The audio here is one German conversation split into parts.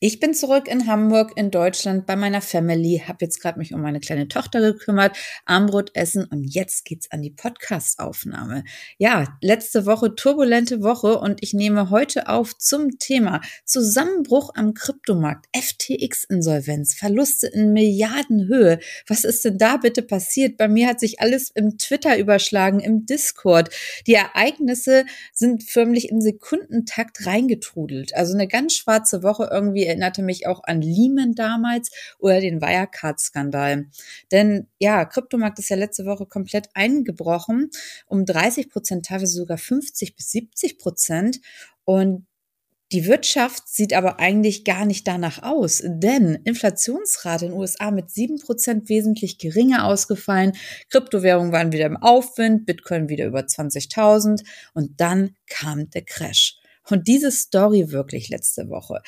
Ich bin zurück in Hamburg, in Deutschland, bei meiner Family, habe jetzt gerade mich um meine kleine Tochter gekümmert, Armbrot essen und jetzt geht's an die Podcast-Aufnahme. Ja, letzte Woche turbulente Woche und ich nehme heute auf zum Thema Zusammenbruch am Kryptomarkt, FTX-Insolvenz, Verluste in Milliardenhöhe. Was ist denn da bitte passiert? Bei mir hat sich alles im Twitter überschlagen, im Discord. Die Ereignisse sind förmlich im Sekundentakt reingetrudelt. Also eine ganz schwarze Woche irgendwie erinnerte mich auch an Lehman damals oder den Wirecard-Skandal. Denn ja, Kryptomarkt ist ja letzte Woche komplett eingebrochen, um 30 Prozent, teilweise sogar 50 bis 70 Prozent. Und die Wirtschaft sieht aber eigentlich gar nicht danach aus, denn Inflationsrate in den USA mit sieben Prozent wesentlich geringer ausgefallen, Kryptowährungen waren wieder im Aufwind, Bitcoin wieder über 20.000 und dann kam der Crash. Und diese Story wirklich letzte Woche,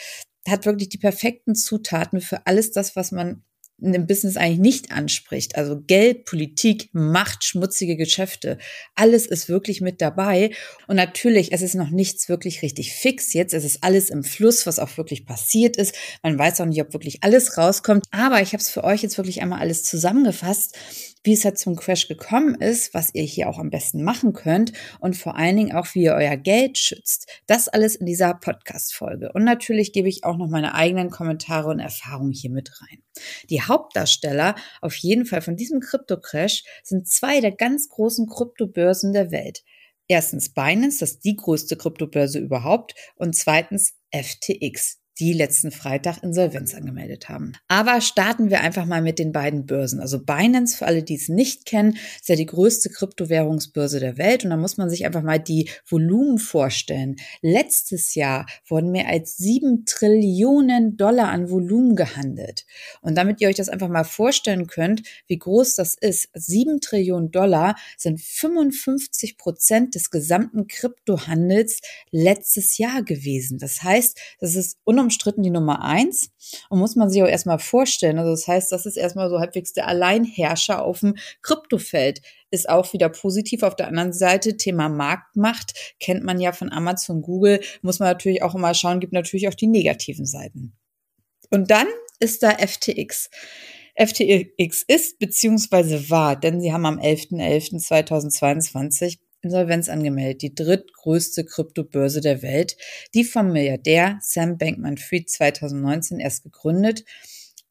hat wirklich die perfekten Zutaten für alles das, was man dem Business eigentlich nicht anspricht. Also Geld, Politik, Macht, schmutzige Geschäfte. Alles ist wirklich mit dabei. Und natürlich, es ist noch nichts wirklich richtig fix jetzt. Es ist alles im Fluss, was auch wirklich passiert ist. Man weiß auch nicht, ob wirklich alles rauskommt. Aber ich habe es für euch jetzt wirklich einmal alles zusammengefasst wie es halt zum Crash gekommen ist, was ihr hier auch am besten machen könnt und vor allen Dingen auch, wie ihr euer Geld schützt. Das alles in dieser Podcast-Folge. Und natürlich gebe ich auch noch meine eigenen Kommentare und Erfahrungen hier mit rein. Die Hauptdarsteller auf jeden Fall von diesem Krypto-Crash sind zwei der ganz großen Kryptobörsen der Welt. Erstens Binance, das ist die größte Kryptobörse überhaupt, und zweitens FTX, die letzten Freitag Insolvenz angemeldet haben. Aber starten wir einfach mal mit den beiden Börsen. Also Binance, für alle, die es nicht kennen, ist ja die größte Kryptowährungsbörse der Welt. Und da muss man sich einfach mal die Volumen vorstellen. Letztes Jahr wurden mehr als sieben Trillionen Dollar an Volumen gehandelt. Und damit ihr euch das einfach mal vorstellen könnt, wie groß das ist, sieben Trillionen Dollar sind 55 Prozent des gesamten Kryptohandels letztes Jahr gewesen. Das heißt, das ist unum unumstritten die Nummer eins und muss man sich auch erstmal vorstellen. Also das heißt, das ist erstmal so halbwegs der Alleinherrscher auf dem Kryptofeld. Ist auch wieder positiv. Auf der anderen Seite, Thema Marktmacht, kennt man ja von Amazon, Google, muss man natürlich auch immer schauen, gibt natürlich auch die negativen Seiten. Und dann ist da FTX. FTX ist beziehungsweise war, denn sie haben am 11.11.2022 Insolvenz angemeldet, die drittgrößte Kryptobörse der Welt, die vom Milliardär Sam Bankman-Fried 2019 erst gegründet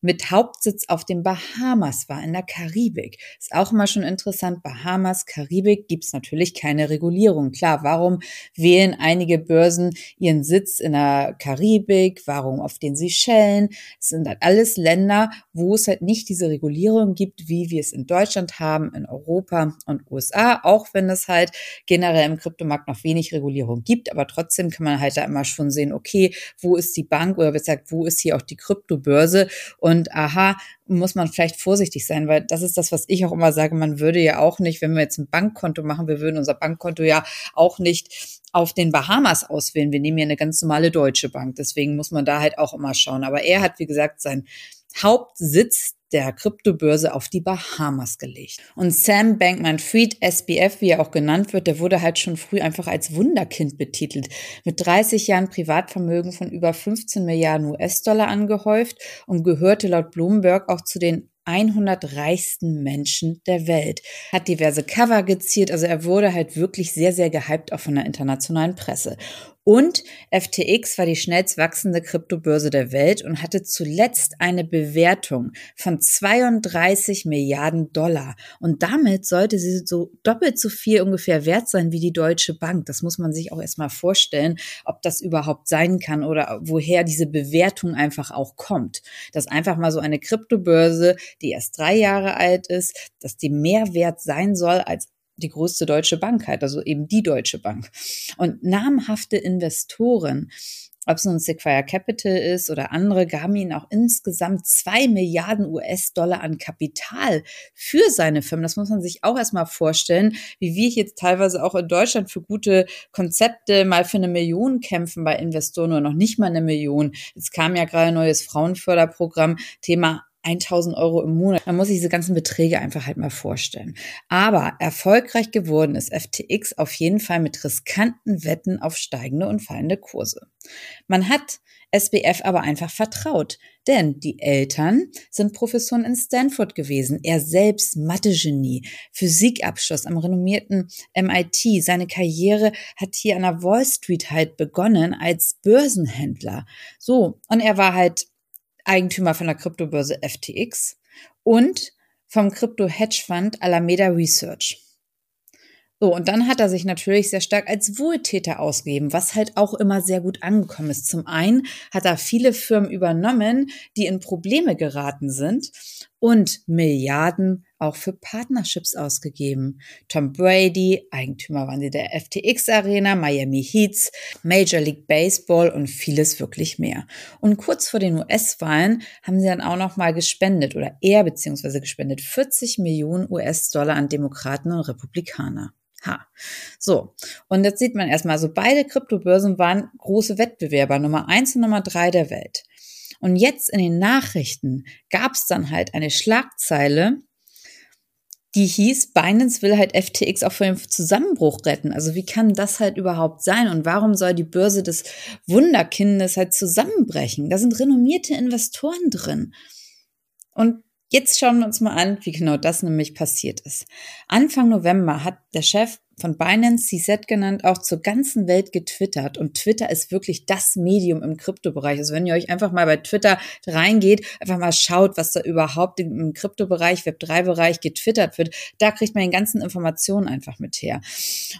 mit Hauptsitz auf den Bahamas war, in der Karibik. Ist auch immer schon interessant. Bahamas, Karibik gibt's natürlich keine Regulierung. Klar, warum wählen einige Börsen ihren Sitz in der Karibik? Warum auf den Seychellen? Es sind halt alles Länder, wo es halt nicht diese Regulierung gibt, wie wir es in Deutschland haben, in Europa und USA, auch wenn es halt generell im Kryptomarkt noch wenig Regulierung gibt. Aber trotzdem kann man halt da immer schon sehen, okay, wo ist die Bank oder besser gesagt, wo ist hier auch die Kryptobörse? Aha, muss man vielleicht vorsichtig sein, weil das ist das, was ich auch immer sage. Man würde ja auch nicht, wenn wir jetzt ein Bankkonto machen, wir würden unser Bankkonto ja auch nicht auf den Bahamas auswählen. Wir nehmen ja eine ganz normale deutsche Bank. Deswegen muss man da halt auch immer schauen. Aber er hat, wie gesagt, sein Hauptsitz der Kryptobörse auf die Bahamas gelegt. Und Sam Bankman-Fried, SBF, wie er auch genannt wird, der wurde halt schon früh einfach als Wunderkind betitelt. Mit 30 Jahren Privatvermögen von über 15 Milliarden US-Dollar angehäuft und gehörte laut Bloomberg auch zu den 100 reichsten Menschen der Welt. Hat diverse Cover geziert, also er wurde halt wirklich sehr, sehr gehypt auch von der internationalen Presse. Und FTX war die schnellst wachsende Kryptobörse der Welt und hatte zuletzt eine Bewertung von 32 Milliarden Dollar. Und damit sollte sie so doppelt so viel ungefähr wert sein wie die Deutsche Bank. Das muss man sich auch erstmal vorstellen, ob das überhaupt sein kann oder woher diese Bewertung einfach auch kommt. Dass einfach mal so eine Kryptobörse, die erst drei Jahre alt ist, dass die mehr wert sein soll als die größte deutsche Bank halt, also eben die Deutsche Bank. Und namhafte Investoren, ob es nun Sequoia Capital ist oder andere, gaben ihm auch insgesamt zwei Milliarden US-Dollar an Kapital für seine Firmen. Das muss man sich auch erstmal vorstellen, wie wir jetzt teilweise auch in Deutschland für gute Konzepte mal für eine Million kämpfen bei Investoren oder noch nicht mal eine Million. Jetzt kam ja gerade ein neues Frauenförderprogramm, Thema 1000 Euro im Monat. Man muss sich diese ganzen Beträge einfach halt mal vorstellen. Aber erfolgreich geworden ist FTX auf jeden Fall mit riskanten Wetten auf steigende und fallende Kurse. Man hat SBF aber einfach vertraut, denn die Eltern sind Professoren in Stanford gewesen. Er selbst Mathe-Genie, Physikabschluss am renommierten MIT. Seine Karriere hat hier an der Wall Street halt begonnen als Börsenhändler. So, und er war halt Eigentümer von der Kryptobörse FTX und vom Krypto-Hedgefonds Alameda Research. So, und dann hat er sich natürlich sehr stark als Wohltäter ausgegeben, was halt auch immer sehr gut angekommen ist. Zum einen hat er viele Firmen übernommen, die in Probleme geraten sind und Milliarden auch für Partnerships ausgegeben. Tom Brady, Eigentümer waren sie der FTX Arena, Miami Heats, Major League Baseball und vieles wirklich mehr. Und kurz vor den US-Wahlen haben sie dann auch noch mal gespendet oder er beziehungsweise gespendet 40 Millionen US-Dollar an Demokraten und Republikaner. Ha. So. Und jetzt sieht man erstmal, so beide Kryptobörsen waren große Wettbewerber, Nummer eins und Nummer drei der Welt. Und jetzt in den Nachrichten gab es dann halt eine Schlagzeile, die hieß, Binance will halt FTX auch vor dem Zusammenbruch retten. Also wie kann das halt überhaupt sein? Und warum soll die Börse des Wunderkindes halt zusammenbrechen? Da sind renommierte Investoren drin. Und Jetzt schauen wir uns mal an, wie genau das nämlich passiert ist. Anfang November hat der Chef von Binance, CZ genannt, auch zur ganzen Welt getwittert. Und Twitter ist wirklich das Medium im Kryptobereich. Also wenn ihr euch einfach mal bei Twitter reingeht, einfach mal schaut, was da überhaupt im Kryptobereich, Web3-Bereich getwittert wird, da kriegt man die ganzen Informationen einfach mit her.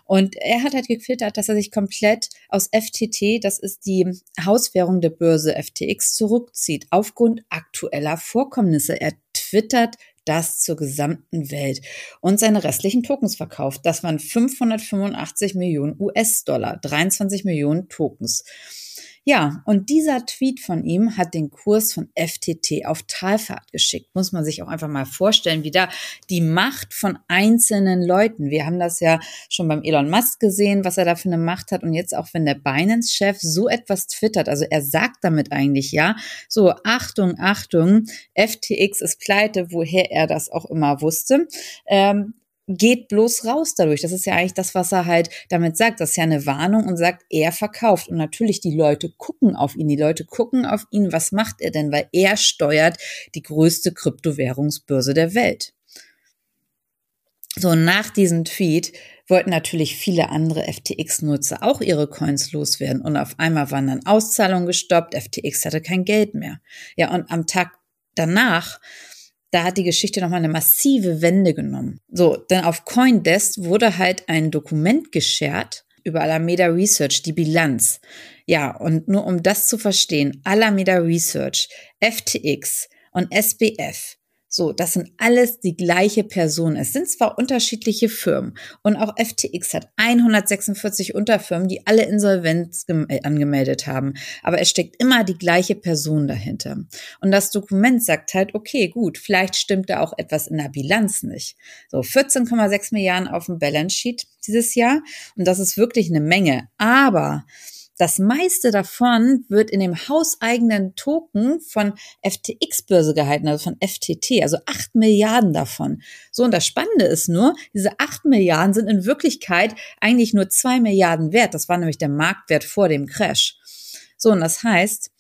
Und er hat halt getwittert, dass er sich komplett aus FTT, das ist die Hauswährung der Börse FTX, zurückzieht, aufgrund aktueller Vorkommnisse. Er twittert das zur gesamten Welt und seine restlichen Tokens verkauft. Das waren 585 Millionen US-Dollar, 23 Millionen Tokens. Ja, und dieser Tweet von ihm hat den Kurs von FTT auf Talfahrt geschickt. Muss man sich auch einfach mal vorstellen, wie da die Macht von einzelnen Leuten. Wir haben das ja schon beim Elon Musk gesehen, was er da für eine Macht hat. Und jetzt auch, wenn der Binance-Chef so etwas twittert, also er sagt damit eigentlich, ja, so Achtung, Achtung, FTX ist pleite, woher er das auch immer wusste. Ähm, geht bloß raus dadurch. Das ist ja eigentlich das, was er halt damit sagt. Das ist ja eine Warnung und sagt, er verkauft. Und natürlich, die Leute gucken auf ihn. Die Leute gucken auf ihn. Was macht er denn? Weil er steuert die größte Kryptowährungsbörse der Welt. So, nach diesem Tweet wollten natürlich viele andere FTX-Nutzer auch ihre Coins loswerden. Und auf einmal waren dann Auszahlungen gestoppt. FTX hatte kein Geld mehr. Ja, und am Tag danach da hat die Geschichte nochmal eine massive Wende genommen. So, denn auf Coindesk wurde halt ein Dokument geshared über Alameda Research, die Bilanz. Ja, und nur um das zu verstehen, Alameda Research, FTX und SBF so, das sind alles die gleiche Person. Es sind zwar unterschiedliche Firmen und auch FTX hat 146 Unterfirmen, die alle Insolvenz äh, angemeldet haben, aber es steckt immer die gleiche Person dahinter. Und das Dokument sagt halt, okay, gut, vielleicht stimmt da auch etwas in der Bilanz nicht. So, 14,6 Milliarden auf dem Balance Sheet dieses Jahr und das ist wirklich eine Menge, aber das meiste davon wird in dem hauseigenen Token von FTX-Börse gehalten, also von FTT, also acht Milliarden davon. So, und das Spannende ist nur, diese acht Milliarden sind in Wirklichkeit eigentlich nur zwei Milliarden wert. Das war nämlich der Marktwert vor dem Crash. So, und das heißt,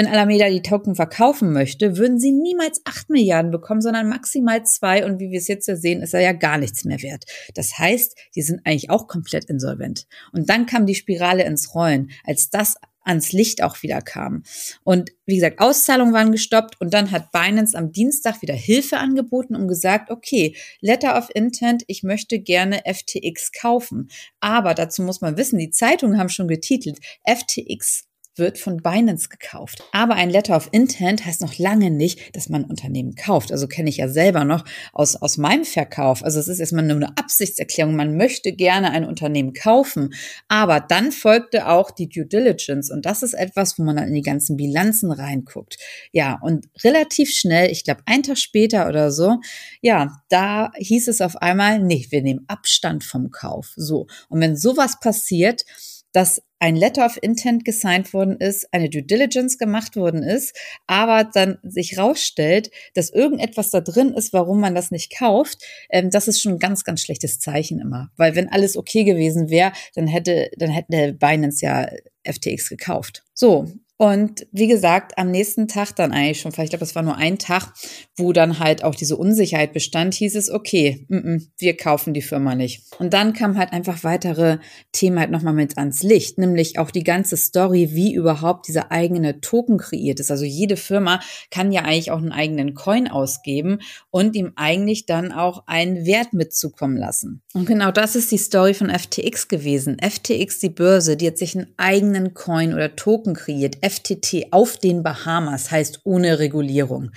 wenn Alameda die Token verkaufen möchte, würden sie niemals acht Milliarden bekommen, sondern maximal zwei. Und wie wir es jetzt ja sehen, ist er ja gar nichts mehr wert. Das heißt, die sind eigentlich auch komplett insolvent. Und dann kam die Spirale ins Rollen, als das ans Licht auch wieder kam. Und wie gesagt, Auszahlungen waren gestoppt und dann hat Binance am Dienstag wieder Hilfe angeboten und gesagt, okay, Letter of Intent, ich möchte gerne FTX kaufen. Aber dazu muss man wissen, die Zeitungen haben schon getitelt, FTX wird von Binance gekauft. Aber ein Letter of Intent heißt noch lange nicht, dass man Unternehmen kauft. Also kenne ich ja selber noch aus, aus meinem Verkauf. Also es ist erstmal nur eine Absichtserklärung. Man möchte gerne ein Unternehmen kaufen. Aber dann folgte auch die Due Diligence. Und das ist etwas, wo man dann in die ganzen Bilanzen reinguckt. Ja, und relativ schnell, ich glaube, einen Tag später oder so, ja, da hieß es auf einmal, nicht, wir nehmen Abstand vom Kauf. So. Und wenn sowas passiert, dass ein Letter of Intent gesigned worden ist, eine Due Diligence gemacht worden ist, aber dann sich rausstellt, dass irgendetwas da drin ist, warum man das nicht kauft, ähm, das ist schon ein ganz, ganz schlechtes Zeichen immer. Weil wenn alles okay gewesen wäre, dann hätte, dann hätte Binance ja FTX gekauft. So, und wie gesagt, am nächsten Tag dann eigentlich schon, vielleicht glaube, es war nur ein Tag, wo dann halt auch diese Unsicherheit bestand, hieß es, okay, m -m, wir kaufen die Firma nicht. Und dann kam halt einfach weitere Themen halt nochmal mit ans Licht, nämlich auch die ganze Story, wie überhaupt dieser eigene Token kreiert ist. Also jede Firma kann ja eigentlich auch einen eigenen Coin ausgeben und ihm eigentlich dann auch einen Wert mitzukommen lassen. Und genau das ist die Story von FTX gewesen. FTX, die Börse, die hat sich einen eigenen Coin oder Token kreiert FTT auf den Bahamas, heißt ohne Regulierung.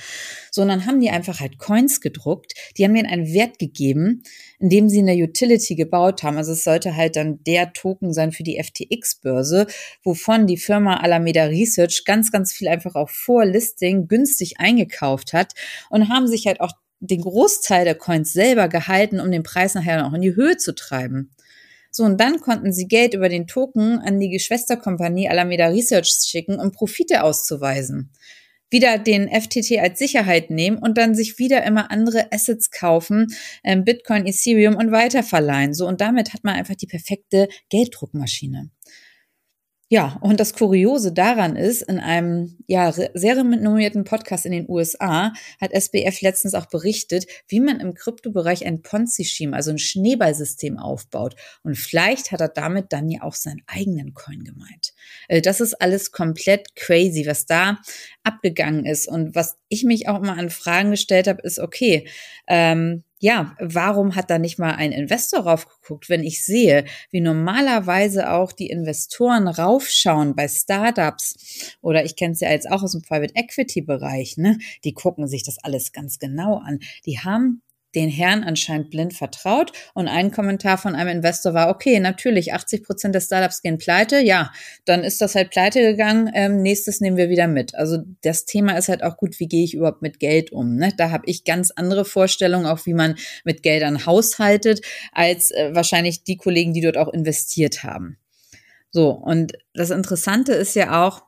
Sondern haben die einfach halt Coins gedruckt, die haben denen einen Wert gegeben, indem sie eine Utility gebaut haben. Also es sollte halt dann der Token sein für die FTX-Börse, wovon die Firma Alameda Research ganz, ganz viel einfach auch vor Listing günstig eingekauft hat und haben sich halt auch den Großteil der Coins selber gehalten, um den Preis nachher noch in die Höhe zu treiben. So, und dann konnten sie Geld über den Token an die Geschwisterkompanie Alameda Research schicken, um Profite auszuweisen. Wieder den FTT als Sicherheit nehmen und dann sich wieder immer andere Assets kaufen, ähm, Bitcoin, Ethereum und weiterverleihen. So, und damit hat man einfach die perfekte Gelddruckmaschine. Ja, und das Kuriose daran ist, in einem ja, sehr renommierten Podcast in den USA hat SBF letztens auch berichtet, wie man im Kryptobereich ein Ponzi-Scheme, also ein Schneeballsystem aufbaut. Und vielleicht hat er damit dann ja auch seinen eigenen Coin gemeint. Äh, das ist alles komplett crazy, was da abgegangen ist. Und was ich mich auch immer an Fragen gestellt habe, ist, okay, ähm, ja, warum hat da nicht mal ein Investor raufgeguckt, wenn ich sehe, wie normalerweise auch die Investoren raufschauen bei Startups oder ich kenne es ja jetzt auch aus dem Private Equity Bereich, ne? Die gucken sich das alles ganz genau an. Die haben den Herrn anscheinend blind vertraut. Und ein Kommentar von einem Investor war, okay, natürlich, 80 Prozent der Startups gehen pleite. Ja, dann ist das halt pleite gegangen. Ähm, nächstes nehmen wir wieder mit. Also das Thema ist halt auch gut, wie gehe ich überhaupt mit Geld um. Ne? Da habe ich ganz andere Vorstellungen, auch wie man mit Geldern haushaltet, als äh, wahrscheinlich die Kollegen, die dort auch investiert haben. So, und das Interessante ist ja auch,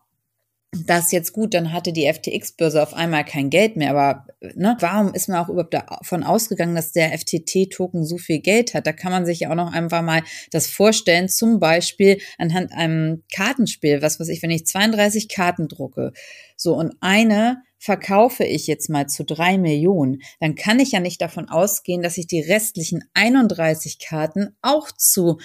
das jetzt gut, dann hatte die FTX-Börse auf einmal kein Geld mehr, aber ne, warum ist man auch überhaupt davon ausgegangen, dass der FTT-Token so viel Geld hat? Da kann man sich ja auch noch einfach mal das vorstellen, zum Beispiel anhand einem Kartenspiel, was weiß ich, wenn ich 32 Karten drucke, so und eine verkaufe ich jetzt mal zu drei Millionen, dann kann ich ja nicht davon ausgehen, dass ich die restlichen 31 Karten auch zu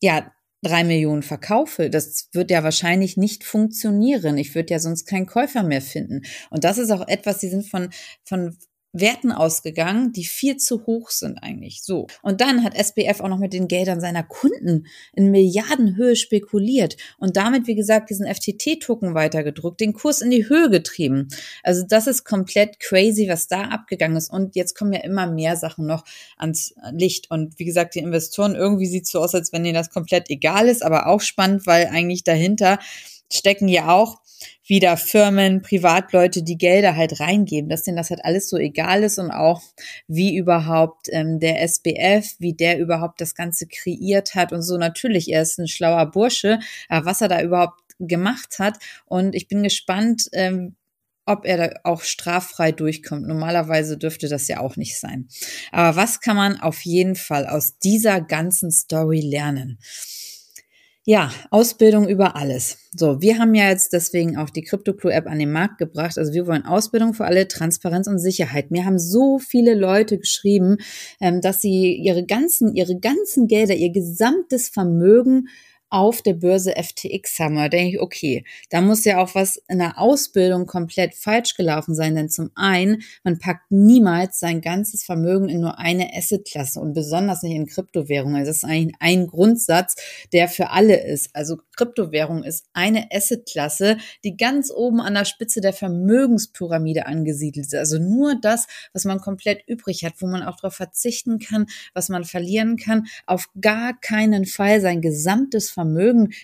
ja, drei Millionen verkaufe, das wird ja wahrscheinlich nicht funktionieren. Ich würde ja sonst keinen Käufer mehr finden. Und das ist auch etwas, die sind von, von Werten ausgegangen, die viel zu hoch sind eigentlich. So. Und dann hat SBF auch noch mit den Geldern seiner Kunden in Milliardenhöhe spekuliert und damit, wie gesagt, diesen FTT-Token weitergedruckt, den Kurs in die Höhe getrieben. Also das ist komplett crazy, was da abgegangen ist. Und jetzt kommen ja immer mehr Sachen noch ans Licht. Und wie gesagt, die Investoren, irgendwie sieht so aus, als wenn denen das komplett egal ist, aber auch spannend, weil eigentlich dahinter stecken ja auch wieder Firmen, Privatleute, die Gelder halt reingeben, dass denen das halt alles so egal ist und auch wie überhaupt ähm, der SBF, wie der überhaupt das Ganze kreiert hat und so. Natürlich, er ist ein schlauer Bursche, aber was er da überhaupt gemacht hat und ich bin gespannt, ähm, ob er da auch straffrei durchkommt. Normalerweise dürfte das ja auch nicht sein. Aber was kann man auf jeden Fall aus dieser ganzen Story lernen? Ja, Ausbildung über alles. So, wir haben ja jetzt deswegen auch die CryptoClue-App an den Markt gebracht. Also wir wollen Ausbildung für alle, Transparenz und Sicherheit. Mir haben so viele Leute geschrieben, ähm, dass sie ihre ganzen, ihre ganzen Gelder, ihr gesamtes Vermögen auf der Börse FTX haben. Da denke ich, okay, da muss ja auch was in der Ausbildung komplett falsch gelaufen sein. Denn zum einen, man packt niemals sein ganzes Vermögen in nur eine Assetklasse und besonders nicht in Kryptowährungen. Also das ist eigentlich ein Grundsatz, der für alle ist. Also Kryptowährung ist eine Assetklasse, die ganz oben an der Spitze der Vermögenspyramide angesiedelt ist. Also nur das, was man komplett übrig hat, wo man auch darauf verzichten kann, was man verlieren kann. Auf gar keinen Fall sein gesamtes Vermögen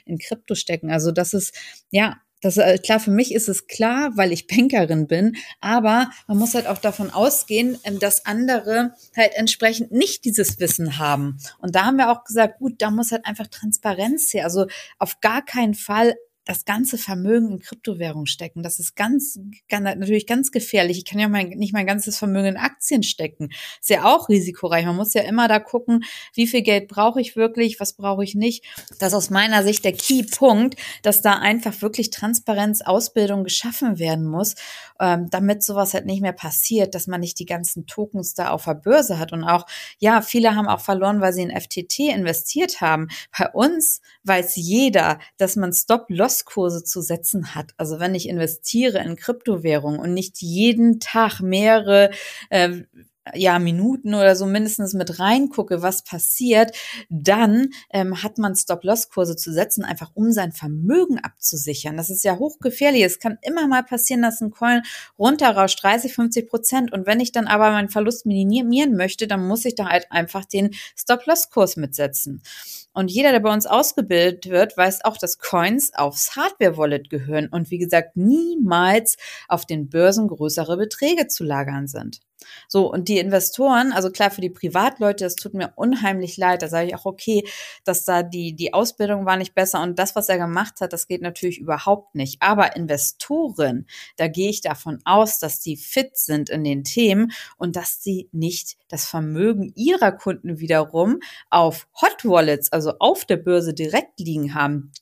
in Krypto stecken. Also das ist, ja, Das, äh, klar, für mich ist es klar, weil ich Bankerin bin, aber man muss halt auch davon ausgehen, ähm, dass andere halt entsprechend nicht dieses Wissen haben. Und da haben wir auch gesagt, gut, da muss halt einfach Transparenz her. Also auf gar keinen Fall das ganze Vermögen in Kryptowährung stecken. Das ist ganz, ganz natürlich ganz gefährlich. Ich kann ja mein, nicht mein ganzes Vermögen in Aktien stecken. Ist ja auch risikoreich. Man muss ja immer da gucken, wie viel Geld brauche ich wirklich, was brauche ich nicht. Das ist aus meiner Sicht der Key-Punkt, dass da einfach wirklich Transparenz, Ausbildung geschaffen werden muss, ähm, damit sowas halt nicht mehr passiert, dass man nicht die ganzen Tokens da auf der Börse hat. Und auch, ja, viele haben auch verloren, weil sie in FTT investiert haben. Bei uns weiß jeder, dass man Stop-Loss Kurskurse zu setzen hat. Also wenn ich investiere in Kryptowährungen und nicht jeden Tag mehrere äh, ja, Minuten oder so mindestens mit reingucke, was passiert, dann ähm, hat man Stop-Loss-Kurse zu setzen, einfach um sein Vermögen abzusichern. Das ist ja hochgefährlich. Es kann immer mal passieren, dass ein Coin runterrauscht, 30, 50 Prozent. Und wenn ich dann aber meinen Verlust minimieren möchte, dann muss ich da halt einfach den Stop-Loss-Kurs mitsetzen. Und jeder, der bei uns ausgebildet wird, weiß auch, dass Coins aufs Hardware-Wallet gehören und wie gesagt niemals auf den Börsen größere Beträge zu lagern sind. So, und die Investoren, also klar, für die Privatleute, das tut mir unheimlich leid. Da sage ich auch, okay, dass da die, die Ausbildung war nicht besser und das, was er gemacht hat, das geht natürlich überhaupt nicht. Aber Investoren, da gehe ich davon aus, dass die fit sind in den Themen und dass sie nicht das Vermögen ihrer Kunden wiederum auf Hot Wallets, also auf der Börse direkt liegen haben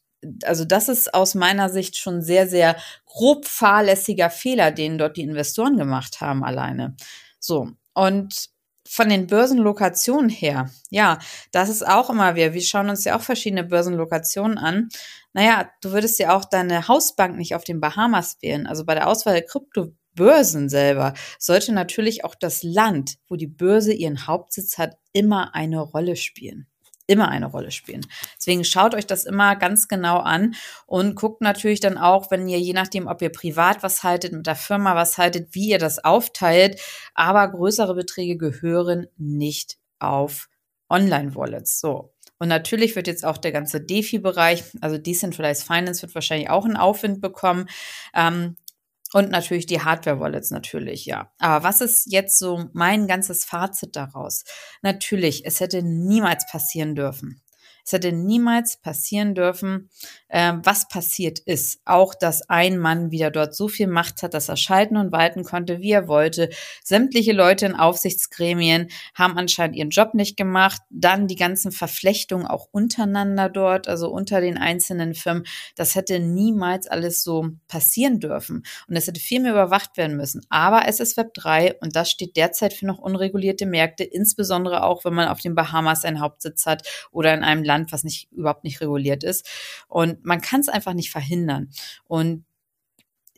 also das ist aus meiner Sicht schon sehr, sehr grob fahrlässiger Fehler, den dort die Investoren gemacht haben alleine. So, und von den Börsenlokationen her, ja, das ist auch immer wir. Wir schauen uns ja auch verschiedene Börsenlokationen an. Naja, du würdest ja auch deine Hausbank nicht auf den Bahamas wählen. Also bei der Auswahl der Kryptobörsen selber sollte natürlich auch das Land, wo die Börse ihren Hauptsitz hat, immer eine Rolle spielen immer eine Rolle spielen. Deswegen schaut euch das immer ganz genau an und guckt natürlich dann auch, wenn ihr, je nachdem, ob ihr privat was haltet, mit der Firma was haltet, wie ihr das aufteilt. Aber größere Beträge gehören nicht auf Online-Wallets. So. Und natürlich wird jetzt auch der ganze DeFi-Bereich, also Decentralized Finance, wird wahrscheinlich auch einen Aufwind bekommen. Ähm, und natürlich die Hardware-Wallets natürlich, ja. Aber was ist jetzt so mein ganzes Fazit daraus? Natürlich, es hätte niemals passieren dürfen. Es hätte niemals passieren dürfen, äh, was passiert ist. Auch, dass ein Mann wieder dort so viel Macht hat, dass er schalten und walten konnte, wie er wollte. Sämtliche Leute in Aufsichtsgremien haben anscheinend ihren Job nicht gemacht. Dann die ganzen Verflechtungen auch untereinander dort, also unter den einzelnen Firmen. Das hätte niemals alles so passieren dürfen. Und es hätte viel mehr überwacht werden müssen. Aber es ist Web 3 und das steht derzeit für noch unregulierte Märkte, insbesondere auch, wenn man auf den Bahamas einen Hauptsitz hat oder in einem Land, Land, was nicht überhaupt nicht reguliert ist. Und man kann es einfach nicht verhindern. Und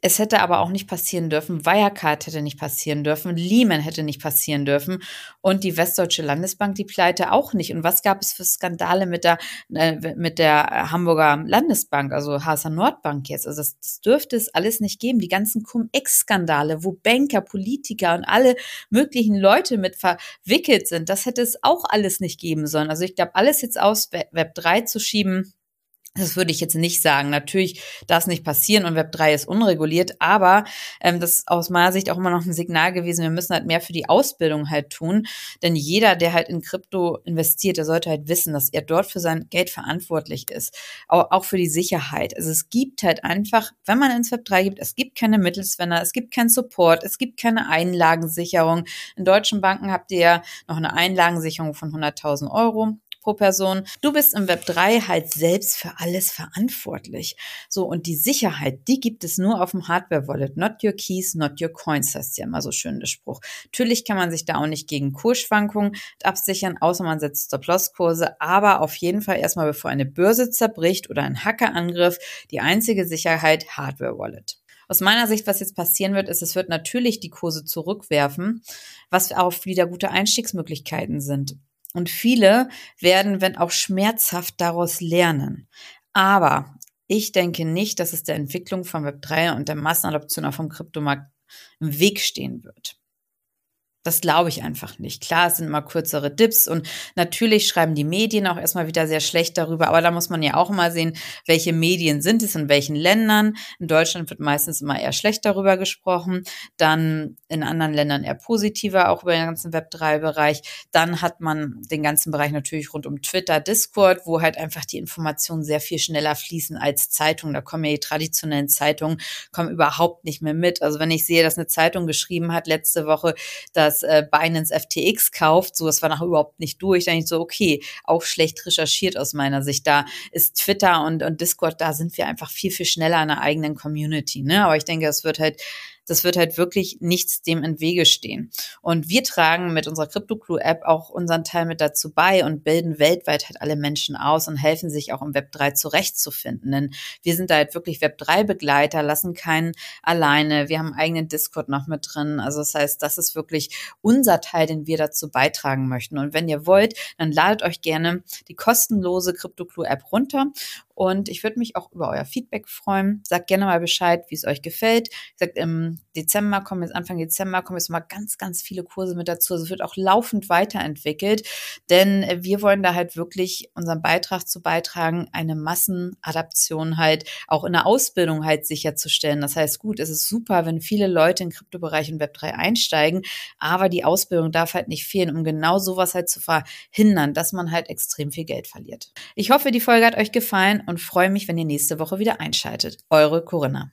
es hätte aber auch nicht passieren dürfen. Wirecard hätte nicht passieren dürfen. Lehman hätte nicht passieren dürfen. Und die Westdeutsche Landesbank, die pleite auch nicht. Und was gab es für Skandale mit der, äh, mit der Hamburger Landesbank, also HSA Nordbank jetzt? Also das, das dürfte es alles nicht geben. Die ganzen Cum-Ex-Skandale, wo Banker, Politiker und alle möglichen Leute mit verwickelt sind, das hätte es auch alles nicht geben sollen. Also ich glaube, alles jetzt aus Web 3 zu schieben, das würde ich jetzt nicht sagen. Natürlich darf es nicht passieren und Web 3 ist unreguliert, aber ähm, das ist aus meiner Sicht auch immer noch ein Signal gewesen, wir müssen halt mehr für die Ausbildung halt tun. Denn jeder, der halt in Krypto investiert, der sollte halt wissen, dass er dort für sein Geld verantwortlich ist. Auch, auch für die Sicherheit. Also es gibt halt einfach, wenn man ins Web 3 gibt, es gibt keine Mittelsvender, es gibt keinen Support, es gibt keine Einlagensicherung. In deutschen Banken habt ihr ja noch eine Einlagensicherung von 100.000 Euro pro Person. Du bist im Web 3 halt selbst für alles verantwortlich. So, und die Sicherheit, die gibt es nur auf dem Hardware-Wallet. Not your keys, not your coins, heißt ja immer so schön der Spruch. Natürlich kann man sich da auch nicht gegen Kursschwankungen absichern, außer man setzt Stop-Loss-Kurse, aber auf jeden Fall erstmal, bevor eine Börse zerbricht oder ein Hackerangriff, die einzige Sicherheit Hardware-Wallet. Aus meiner Sicht, was jetzt passieren wird, ist, es wird natürlich die Kurse zurückwerfen, was auch wieder gute Einstiegsmöglichkeiten sind. Und viele werden, wenn auch schmerzhaft, daraus lernen. Aber ich denke nicht, dass es der Entwicklung von Web3 und der Massenadoption auf dem Kryptomarkt im Weg stehen wird. Das glaube ich einfach nicht. Klar, es sind immer kürzere Dips und natürlich schreiben die Medien auch erstmal wieder sehr schlecht darüber, aber da muss man ja auch mal sehen, welche Medien sind es in welchen Ländern. In Deutschland wird meistens immer eher schlecht darüber gesprochen, dann in anderen Ländern eher positiver, auch über den ganzen Web3-Bereich. Dann hat man den ganzen Bereich natürlich rund um Twitter, Discord, wo halt einfach die Informationen sehr viel schneller fließen als Zeitungen. Da kommen ja die traditionellen Zeitungen, kommen überhaupt nicht mehr mit. Also wenn ich sehe, dass eine Zeitung geschrieben hat letzte Woche, dass dass äh, Binance FTX kauft. So, das war noch überhaupt nicht durch. Dann ich so, okay, auch schlecht recherchiert aus meiner Sicht. Da ist Twitter und, und Discord, da sind wir einfach viel, viel schneller in der eigenen Community. Ne? Aber ich denke, es wird halt das wird halt wirklich nichts dem im Wege stehen. Und wir tragen mit unserer CryptoClue-App auch unseren Teil mit dazu bei und bilden weltweit halt alle Menschen aus und helfen sich auch im Web 3 zurechtzufinden. Denn wir sind da halt wirklich Web 3-Begleiter, lassen keinen alleine. Wir haben einen eigenen Discord noch mit drin. Also das heißt, das ist wirklich unser Teil, den wir dazu beitragen möchten. Und wenn ihr wollt, dann ladet euch gerne die kostenlose CryptoClue-App runter und ich würde mich auch über euer Feedback freuen. Sagt gerne mal Bescheid, wie es euch gefällt. Sagt im Dezember kommen jetzt Anfang Dezember kommen jetzt mal ganz, ganz viele Kurse mit dazu. Also es wird auch laufend weiterentwickelt, denn wir wollen da halt wirklich unseren Beitrag zu beitragen, eine Massenadaption halt auch in der Ausbildung halt sicherzustellen. Das heißt, gut, es ist super, wenn viele Leute in Kryptobereich und Web3 einsteigen, aber die Ausbildung darf halt nicht fehlen, um genau sowas halt zu verhindern, dass man halt extrem viel Geld verliert. Ich hoffe, die Folge hat euch gefallen und freue mich, wenn ihr nächste Woche wieder einschaltet. Eure Corinna.